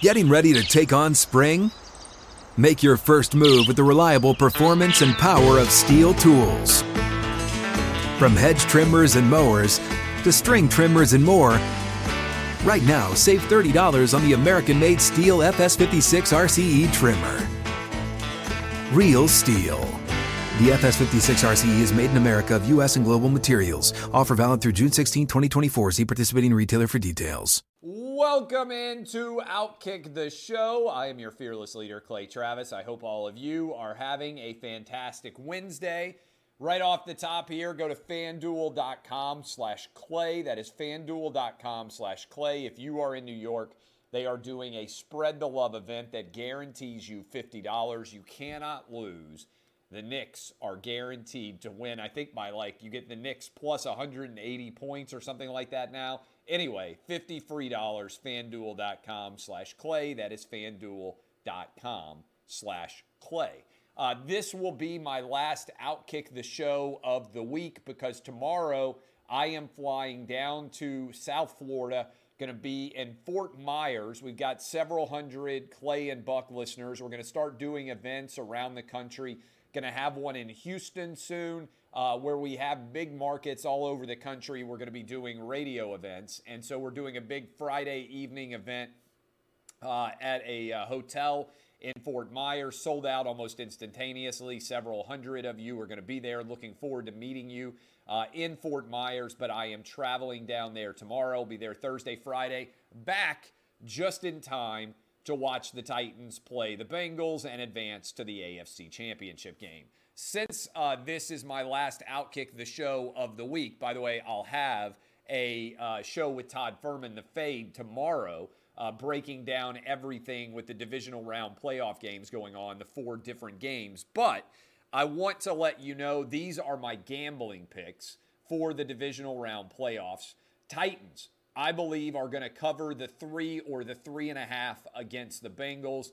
Getting ready to take on spring? Make your first move with the reliable performance and power of STIHL tools. From hedge trimmers and mowers to string trimmers and more, right now save $30 on the American made STIHL FS56 RCE trimmer. Real STIHL. The FS56 RCE is made in America of U.S. and global materials. Offer valid through June 16, 2024. See participating retailer for details. Welcome into Outkick the Show. I am your fearless leader, Clay Travis. I hope all of you are having a fantastic Wednesday. Right off the top here, go to fanduel.com slash clay. That is fanduel.com slash clay. If you are in New York, they are doing a spread the love event that guarantees you $50. You cannot lose. The Knicks are guaranteed to win. I think by like you get the Knicks plus 180 points or something like that now. Anyway, 50 free dollars, fanduel.com slash clay. That is fanduel.com slash clay. Uh, this will be my last Outkick the Show of the week because tomorrow I am flying down to South Florida. Going to be in Fort Myers. We've got several hundred Clay and Buck listeners. We're going to start doing events around the country. Going to have one in Houston soon, uh, where we have big markets all over the country. We're going to be doing radio events. And so we're doing a big Friday evening event uh, at a uh, hotel in Fort Myers, sold out almost instantaneously. Several hundred of you are going to be there. Looking forward to meeting you uh, in Fort Myers, but I am traveling down there tomorrow. I'll be there Thursday, Friday, back just in time to watch the Titans play the Bengals and advance to the AFC Championship game. Since uh, this is my last Outkick the Show of the week, by the way, I'll have a uh, show with Todd Fuhrman, The Fade, tomorrow uh, breaking down everything with the divisional round playoff games going on, the four different games. But I want to let you know these are my gambling picks for the divisional round playoffs. Titans, I believe, are going to cover the three or the three and a half against the Bengals.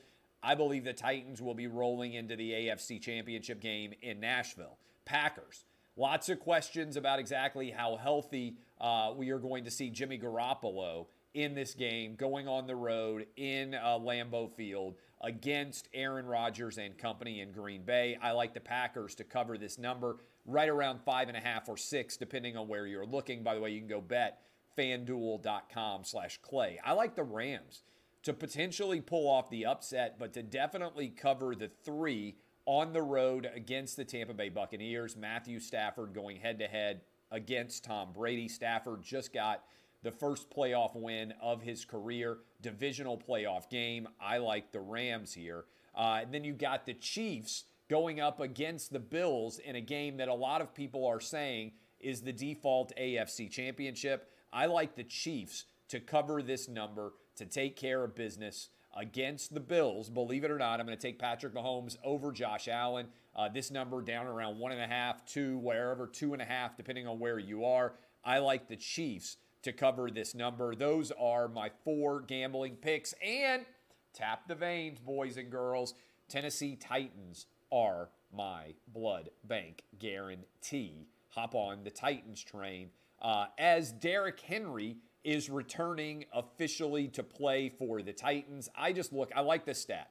I believe the Titans will be rolling into the AFC Championship game in Nashville. Packers, lots of questions about exactly how healthy uh, we are going to see Jimmy Garoppolo in this game, going on the road in uh, Lambeau Field against Aaron Rodgers and company in Green Bay. I like the Packers to cover this number right around five and a half or six, depending on where you're looking. By the way, you can go bet fanduel.com slash clay. I like the Rams to potentially pull off the upset, but to definitely cover the three on the road against the Tampa Bay Buccaneers. Matthew Stafford going head to head against Tom Brady. Stafford just got the first playoff win of his career, divisional playoff game. I like the Rams here. Uh, and then you got the Chiefs going up against the Bills in a game that a lot of people are saying is the default AFC championship. I like the Chiefs to cover this number, to take care of business against the Bills. Believe it or not, I'm going to take Patrick Mahomes over Josh Allen. Uh, this number down around one and a half, two, wherever, two and a half, depending on where you are. I like the Chiefs to cover this number. Those are my four gambling picks. And tap the veins, boys and girls. Tennessee Titans are my blood bank guarantee. Hop on the Titans train uh, as Derrick Henry is returning officially to play for the Titans. I just look, I like this stat.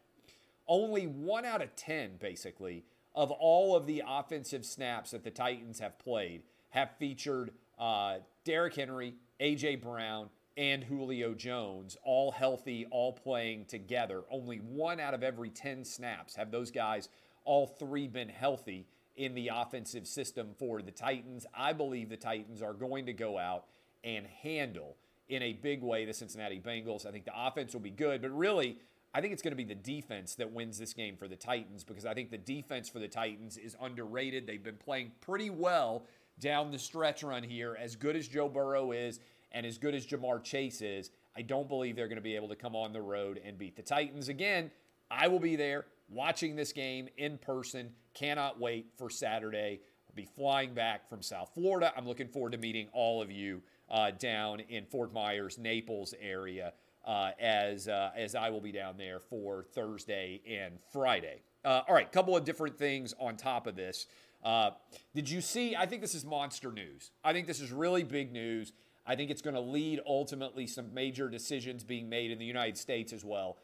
Only one out of 10, basically, of all of the offensive snaps that the Titans have played have featured uh, Derrick Henry, A.J. Brown, and Julio Jones, all healthy, all playing together. Only one out of every 10 snaps have those guys, all three, been healthy in the offensive system for the Titans. I believe the Titans are going to go out and handle in a big way the Cincinnati Bengals. I think the offense will be good, but really, I think it's going to be the defense that wins this game for the Titans because I think the defense for the Titans is underrated. They've been playing pretty well down the stretch run here. As good as Joe Burrow is and as good as Ja'Marr Chase is, I don't believe they're going to be able to come on the road and beat the Titans. Again, I will be there watching this game in person. Cannot wait for Saturday. I'll be flying back from South Florida. I'm looking forward to meeting all of you uh, down in Fort Myers, Naples area, uh, as uh, as I will be down there for Thursday and Friday. Uh, all right, couple of different things on top of this. Uh, did you see? I think this is monster news. I think this is really big news. I think it's going to lead ultimately some major decisions being made in the United States as well.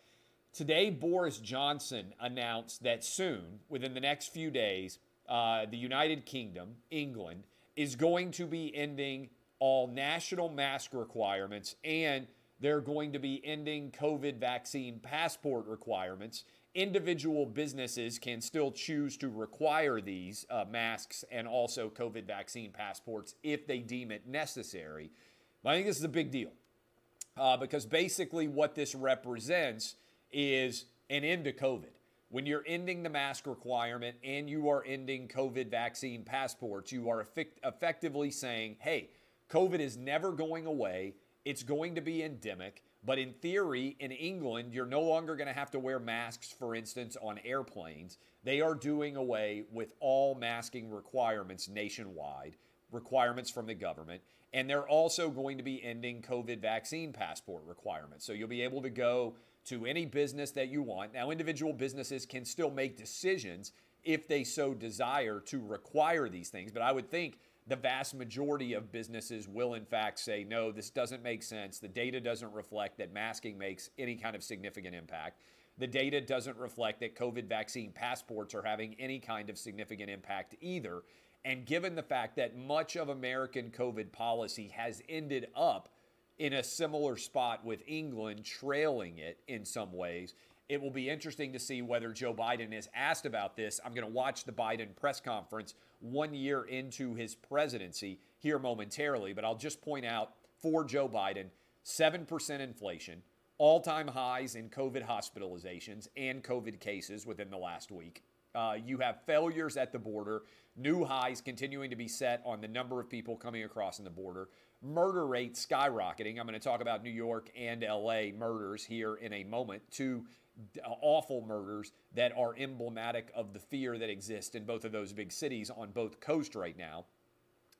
Today, Boris Johnson announced that soon, within the next few days, uh, the United Kingdom, England, is going to be ending all national mask requirements and they're going to be ending COVID vaccine passport requirements. Individual businesses can still choose to require these uh, masks and also COVID vaccine passports if they deem it necessary. But I think this is a big deal uh, because basically what this represents is an end to COVID. When you're ending the mask requirement and you are ending COVID vaccine passports, you are effect- effectively saying, hey, COVID is never going away. It's going to be endemic. But in theory, in England, you're no longer going to have to wear masks, for instance, on airplanes. They are doing away with all masking requirements nationwide, requirements from the government. And they're also going to be ending COVID vaccine passport requirements. So you'll be able to go to any business that you want. Now, individual businesses can still make decisions if they so desire to require these things, but I would think the vast majority of businesses will, in fact, say, no, this doesn't make sense. The data doesn't reflect that masking makes any kind of significant impact. The data doesn't reflect that COVID vaccine passports are having any kind of significant impact either. And given the fact that much of American COVID policy has ended up in a similar spot with England trailing it in some ways. It will be interesting to see whether Joe Biden is asked about this. I'm going to watch the Biden press conference one year into his presidency here momentarily, but I'll just point out for Joe Biden 7% inflation, all time highs in COVID hospitalizations and COVID cases within the last week. Uh, you have failures at the border, new highs continuing to be set on the number of people coming across in the border murder rate skyrocketing. I'm going to talk about New York and LA murders here in a moment. Two awful murders that are emblematic of the fear that exists in both of those big cities on both coasts right now.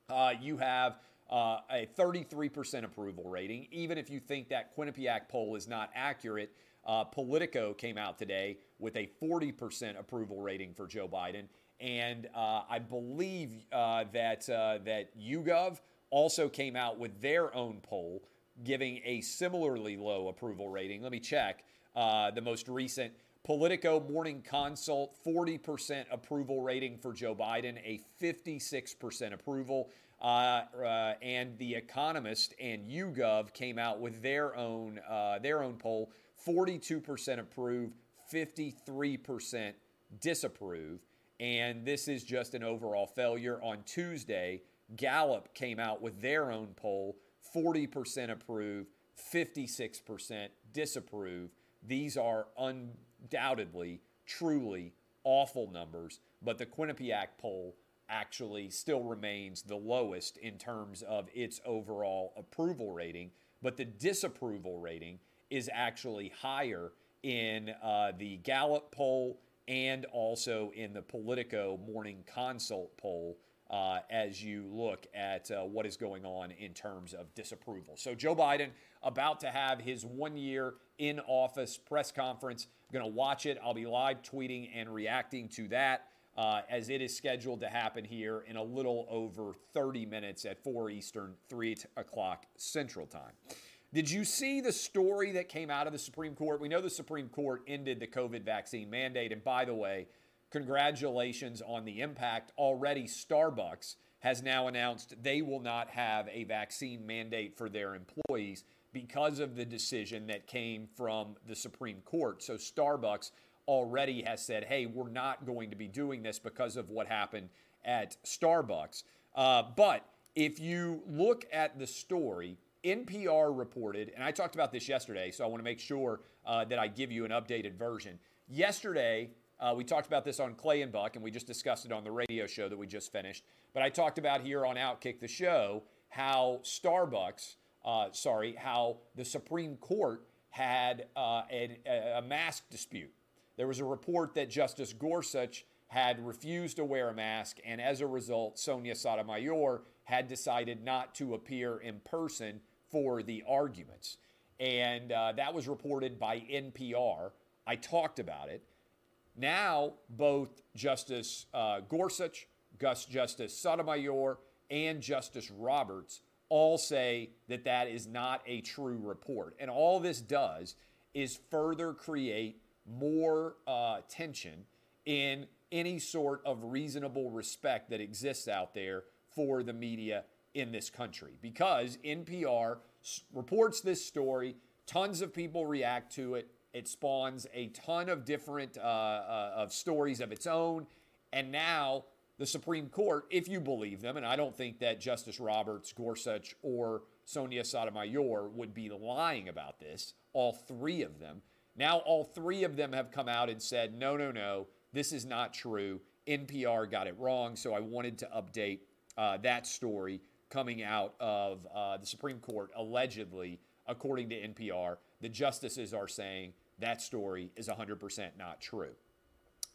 Uh, you have uh, a 33% approval rating. Even if you think that Quinnipiac poll is not accurate, uh, Politico came out today with a 40% approval rating for Joe Biden. And uh, I believe uh, that, uh, that YouGov also came out with their own poll giving a similarly low approval rating. Let me check uh, the most recent Politico Morning Consult 40% approval rating for Joe Biden, a 56% approval. Uh, uh, and The Economist and YouGov came out with their own uh, their own poll, 42% approve, 53% disapprove, and this is just an overall failure. On Tuesday, Gallup came out with their own poll 40% approve, 56% disapprove. These are undoubtedly, truly awful numbers, but the Quinnipiac poll actually still remains the lowest in terms of its overall approval rating, but the disapproval rating is actually higher in uh, the Gallup poll and also in the Politico Morning Consult poll uh, as you look at uh, what is going on in terms of disapproval. So, Joe Biden about to have his one year in office press conference. Going to watch it. I'll be live tweeting and reacting to that. Uh, as it is scheduled to happen here in a little over 30 minutes at 4 Eastern, 3 o'clock Central Time. Did you see the story that came out of the Supreme Court? We know the Supreme Court ended the COVID vaccine mandate. And by the way, Congratulations on the impact. Already, Starbucks has now announced they will not have a vaccine mandate for their employees because of the decision that came from the Supreme Court. So, Starbucks already has said, hey, we're not going to be doing this because of what happened at Starbucks. Uh, but if you look at the story, NPR reported, and I talked about this yesterday, so I want to make sure uh, that I give you an updated version. Yesterday, uh, we talked about this on Clay and Buck, and we just discussed it on the radio show that we just finished. But I talked about here on Outkick the Show how Starbucks, uh, sorry, how the Supreme Court had uh, a, mask dispute. There was a report that Justice Gorsuch had refused to wear a mask, and as a result, Sonia Sotomayor had decided not to appear in person for the arguments. And uh, that was reported by NPR. I talked about it. Now, both Justice uh, Gorsuch, Gus Justice Sotomayor, and Justice Roberts all say that that is not a true report. And all this does is further create more uh, tension in any sort of reasonable respect that exists out there for the media in this country. Because NPR reports this story, tons of people react to it. It spawns a ton of different uh, uh, of stories of its own, and now the Supreme Court, if you believe them, and I don't think that Justice Roberts, Gorsuch, or Sonia Sotomayor would be lying about this, all three of them. Now, all three of them have come out and said, no, no, no, this is not true. NPR got it wrong. So I wanted to update uh, that story coming out of uh, the Supreme Court, allegedly, according to NPR. The justices are saying that story is 100% not true.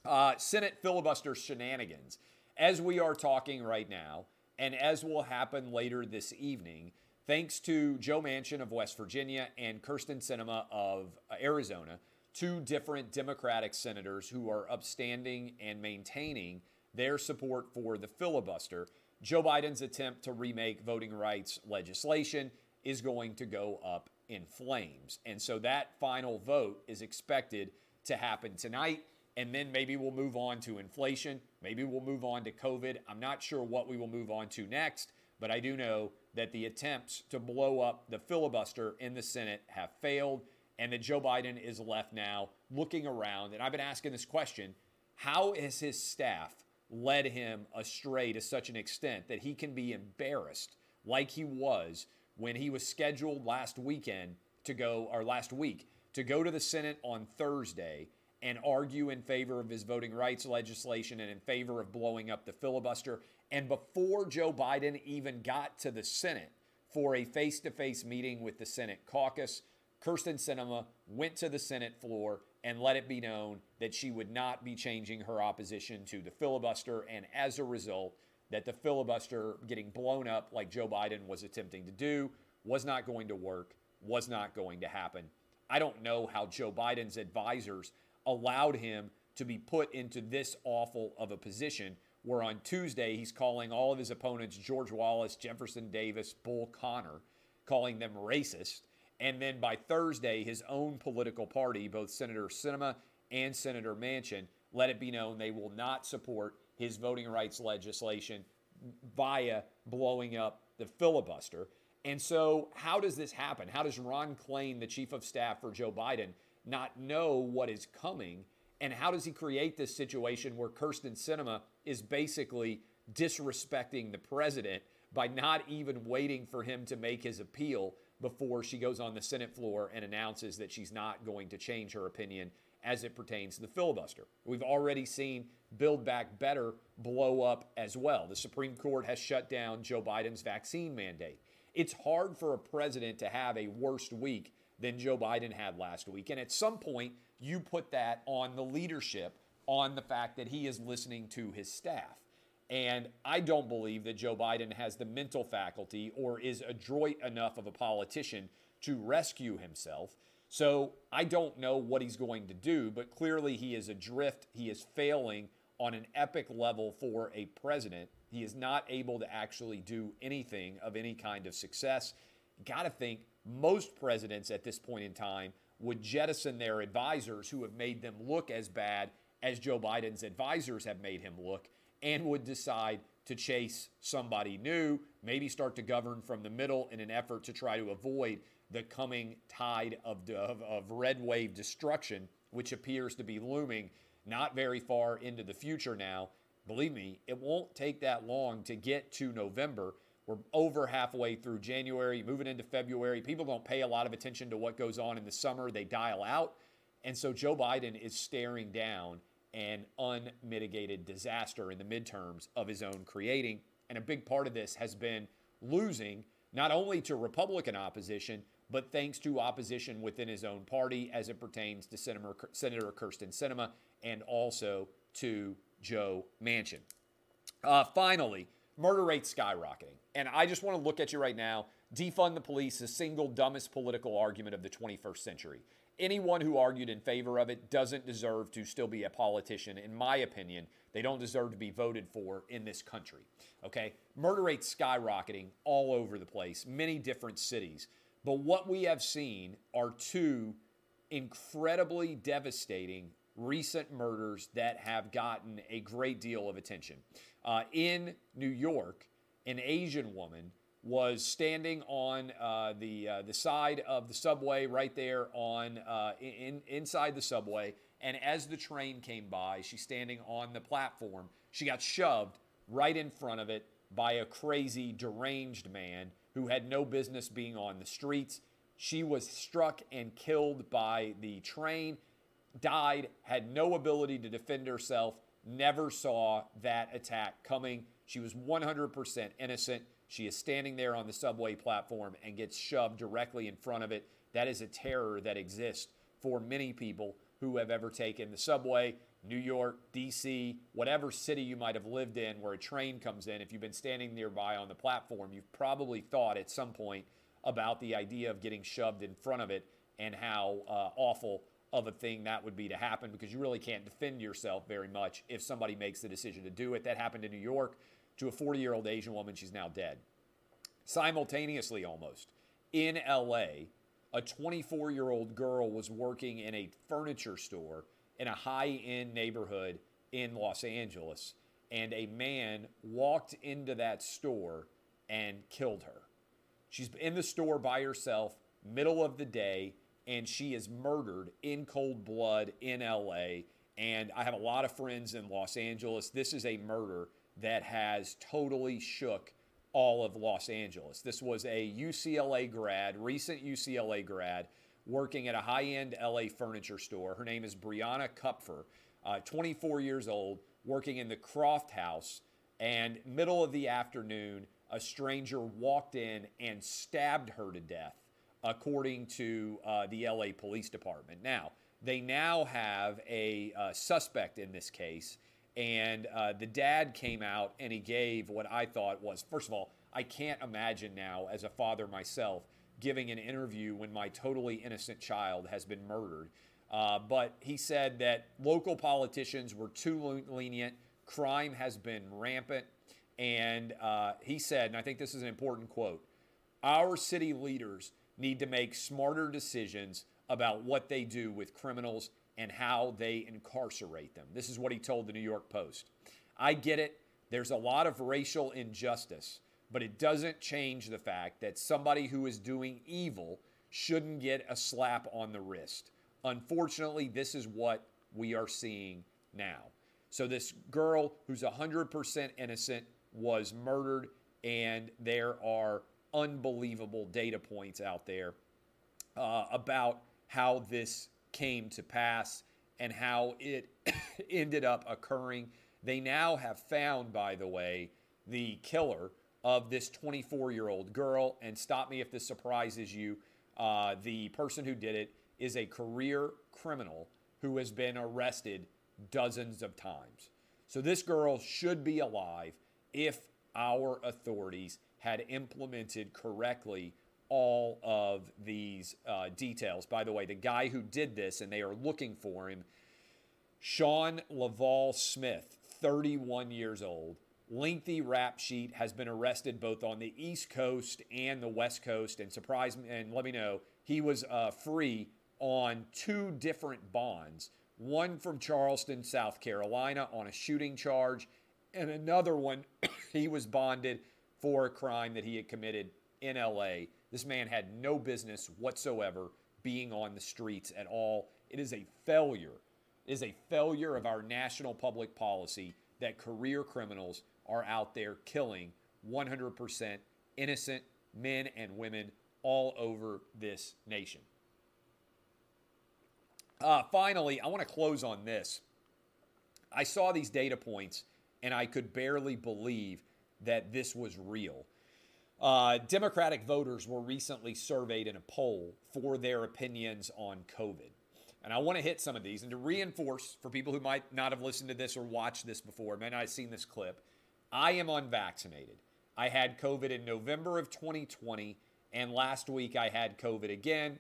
Uh, Senate filibuster shenanigans. As we are talking right now, and as will happen later this evening, thanks to Joe Manchin of West Virginia and Kyrsten Sinema of Arizona, two different Democratic senators who are upstanding and maintaining their support for the filibuster. Joe Biden's attempt to remake voting rights legislation is going to go up in flames. And so that final vote is expected to happen tonight. And then maybe we'll move on to inflation. Maybe we'll move on to COVID. I'm not sure what we will move on to next, but I do know that the attempts to blow up the filibuster in the Senate have failed and that Joe Biden is left now looking around. And I've been asking this question how has his staff led him astray to such an extent that he can be embarrassed like he was when he was scheduled last weekend to go, or last week, to go to the Senate on Thursday and argue in favor of his voting rights legislation and in favor of blowing up the filibuster. And before Joe Biden even got to the Senate for a face to face meeting with the Senate caucus, Kyrsten Sinema went to the Senate floor and let it be known that she would not be changing her opposition to the filibuster. And as a result, that the filibuster getting blown up like Joe Biden was attempting to do was not going to work, was not going to happen. I don't know how Joe Biden's advisors allowed him to be put into this awful of a position where on Tuesday he's calling all of his opponents George Wallace, Jefferson Davis, Bull Connor, calling them racist. And then by Thursday, his own political party, both Senator Sinema and Senator Manchin, let it be known they will not support his voting rights legislation via blowing up the filibuster. And so, how does this happen? How does Ron Klain, the chief of staff for Joe Biden, not know what is coming? And how does he create this situation where Kyrsten Sinema is basically disrespecting the president by not even waiting for him to make his appeal before she goes on the Senate floor and announces that she's not going to change her opinion as it pertains to the filibuster. We've already seen Build Back Better blow up as well. The Supreme Court has shut down Joe Biden's vaccine mandate. It's hard for a president to have a worst week than Joe Biden had last week. And at some point, you put that on the leadership, on the fact that he is listening to his staff. And I don't believe that Joe Biden has the mental faculty or is adroit enough of a politician to rescue himself. So I don't know what he's going to do, but clearly he is adrift. He is failing on an epic level for a president. He is not able to actually do anything of any kind of success. Got to think most presidents at this point in time would jettison their advisors who have made them look as bad as Joe Biden's advisors have made him look and would decide to chase somebody new, maybe start to govern from the middle in an effort to try to avoid the coming tide of, of, of red wave destruction, which appears to be looming not very far into the future now. Believe me, it won't take that long to get to November. We're over halfway through January, moving into February. People don't pay a lot of attention to what goes on in the summer, they dial out. And so Joe Biden is staring down an unmitigated disaster in the midterms of his own creating. And a big part of this has been losing not only to Republican opposition, but thanks to opposition within his own party as it pertains to Senator, Kyrsten Sinema and also to Joe Manchin. Uh, finally, murder rate skyrocketing. And I just want to look at you right now. Defund the police, the single dumbest political argument of the 21st century. Anyone who argued in favor of it doesn't deserve to still be a politician, in my opinion. They don't deserve to be voted for in this country. Okay? Murder rates skyrocketing all over the place, many different cities. But what we have seen are two incredibly devastating recent murders that have gotten a great deal of attention. Uh, in New York, an Asian woman was standing on uh, the uh, the side of the subway right there on uh, in, inside the subway, and as the train came by, she's standing on the platform. She got shoved right in front of it by a crazy, deranged man who had no business being on the streets. She was struck and killed by the train, died, had no ability to defend herself, never saw that attack coming. She was 100% innocent. She is standing there on the subway platform and gets shoved directly in front of it. That is a terror that exists for many people who have ever taken the subway. New York, DC, whatever city you might have lived in where a train comes in, if you've been standing nearby on the platform, you've probably thought at some point about the idea of getting shoved in front of it and how uh, awful of a thing that would be to happen because you really can't defend yourself very much if somebody makes the decision to do it. That happened in New York to a 40 year old Asian woman. She's now dead. Simultaneously, almost, in LA, a 24 year old girl was working in a furniture store in a high end neighborhood in Los Angeles, and a man walked into that store and killed her. She's in the store by herself, middle of the day, and she is murdered in cold blood in LA. And I have a lot of friends in Los Angeles. This is a murder that has totally shook all of Los Angeles. This was a UCLA grad, recent UCLA grad, working at a high end LA furniture store. Her name is Brianna Kupfer, uh, 24 years old, working in the Croft House. And middle of the afternoon, a stranger walked in and stabbed her to death, according to uh, the LA Police Department. Now, they now have a uh, suspect in this case, and uh, the dad came out and he gave what I thought was, first of all, I can't imagine now, as a father myself, giving an interview when my totally innocent child has been murdered. Uh, but he said that local politicians were too lenient, crime has been rampant. And uh, he said, and I think this is an important quote our city leaders need to make smarter decisions about what they do with criminals and how they incarcerate them. This is what he told the New York Post. I get it. There's a lot of racial injustice, but it doesn't change the fact that somebody who is doing evil shouldn't get a slap on the wrist. Unfortunately, this is what we are seeing now. So, this girl who's 100% innocent was murdered, and there are unbelievable data points out there uh, about how this came to pass and how it ended up occurring. They now have found, by the way, the killer of this 24 year old girl. And stop me if this surprises you. Uh, the person who did it is a career criminal who has been arrested dozens of times. So this girl should be alive if our authorities had implemented correctly all of these uh, details. By the way, the guy who did this, and they are looking for him, Shawn Laval Smith, 31 years old. Lengthy rap sheet has been arrested both on the East Coast and the West Coast, and surprise me and let me know he was uh, free on two different bonds. One from Charleston, South Carolina, on a shooting charge, and another one he was bonded for a crime that he had committed in LA. This man had no business whatsoever being on the streets at all. It is a failure. It is a failure of our national public policy that career criminals are out there killing 100% innocent men and women all over this nation. Uh, finally, I want to close on this. I saw these data points and I could barely believe that this was real. Uh, Democratic voters were recently surveyed in a poll for their opinions on COVID. And I want to hit some of these and to reinforce for people who might not have listened to this or watched this before, may not have seen this clip. I am unvaccinated. I had COVID in November of 2020 And last week I had COVID again,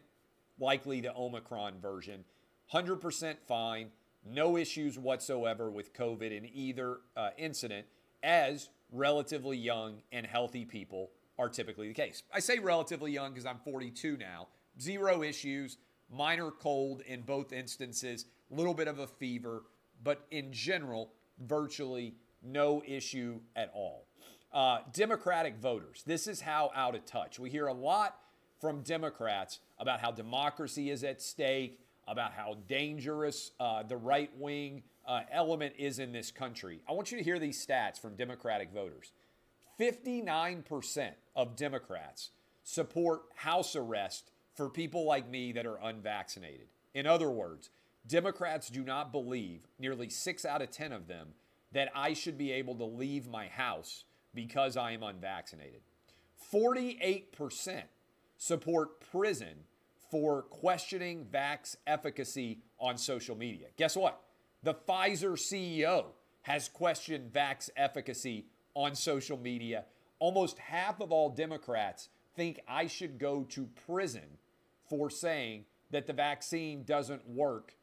likely the Omicron version. 100% fine, no issues whatsoever with COVID in either uh, incident, as relatively young and healthy people are typically the case. I say relatively young because I'm 42 now. Zero issues, minor cold in both instances, a little bit of a fever, but in general, virtually no issue at all. Uh, Democratic voters, this is how out of touch. We hear a lot from Democrats about how democracy is at stake, about how dangerous uh, the right wing uh, element is in this country. I want you to hear these stats from Democratic voters 59% of Democrats support house arrest for people like me that are unvaccinated. In other words, Democrats do not believe, nearly six out of 10 of them, that I should be able to leave my house because I am unvaccinated. 48% support prison for questioning vax efficacy on social media. Guess what? The Pfizer CEO has questioned vax efficacy on social media. Almost half of all Democrats think I should go to prison for saying that the vaccine doesn't work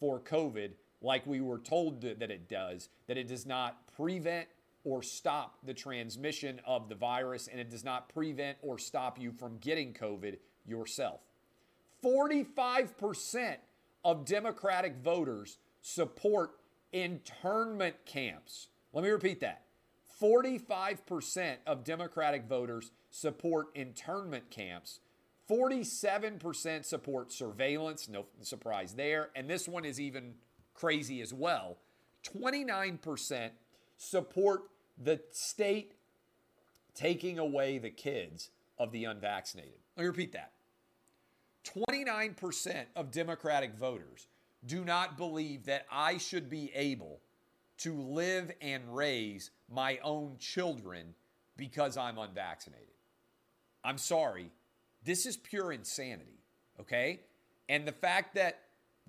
for COVID like we were told that it does, that it does not prevent or stop the transmission of the virus, and it does not prevent or stop you from getting COVID yourself. 45% of Democratic voters support internment camps. Let me repeat that. 45% of Democratic voters support internment camps. 47% support surveillance, no surprise there. And this one is even crazy as well. 29% support the state taking away the kids of the unvaccinated. Let me repeat that. 29% of Democratic voters do not believe that I should be able to live and raise my own children because I'm unvaccinated. I'm sorry. This is pure insanity, okay? And the fact that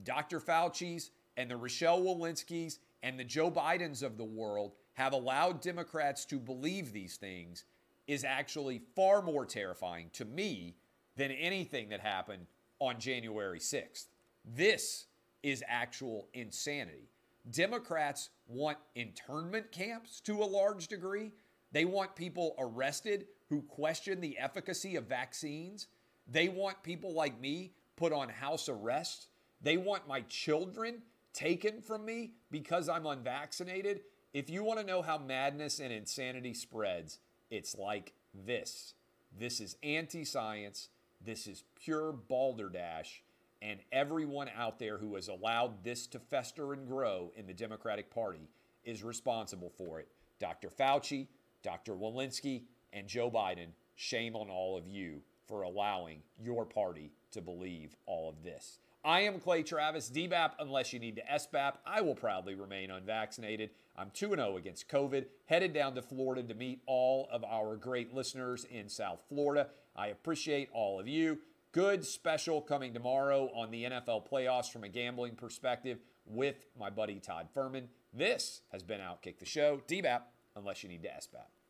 Dr. Fauci's and the Rochelle Walensky's and the Joe Bidens of the world have allowed Democrats to believe these things is actually far more terrifying to me than anything that happened on January 6th. This is actual insanity. Democrats want internment camps to a large degree. They want people arrested who question the efficacy of vaccines. They want people like me put on house arrest. They want my children taken from me because I'm unvaccinated. If you want to know how madness and insanity spreads, it's like this. This is anti science. This is pure balderdash and everyone out there who has allowed this to fester and grow in the Democratic Party is responsible for it. Dr. Fauci, Dr. Walensky, and Joe Biden, shame on all of you for allowing your party to believe all of this. I am Clay Travis, DBAP unless you need to SBAP. I will proudly remain unvaccinated. I'm 2 0 against COVID, headed down to Florida to meet all of our great listeners in South Florida. I appreciate all of you. Good special coming tomorrow on the NFL playoffs from a gambling perspective with my buddy Todd Fuhrman. This has been Outkick the Show. DBAP, unless you need to SBAP.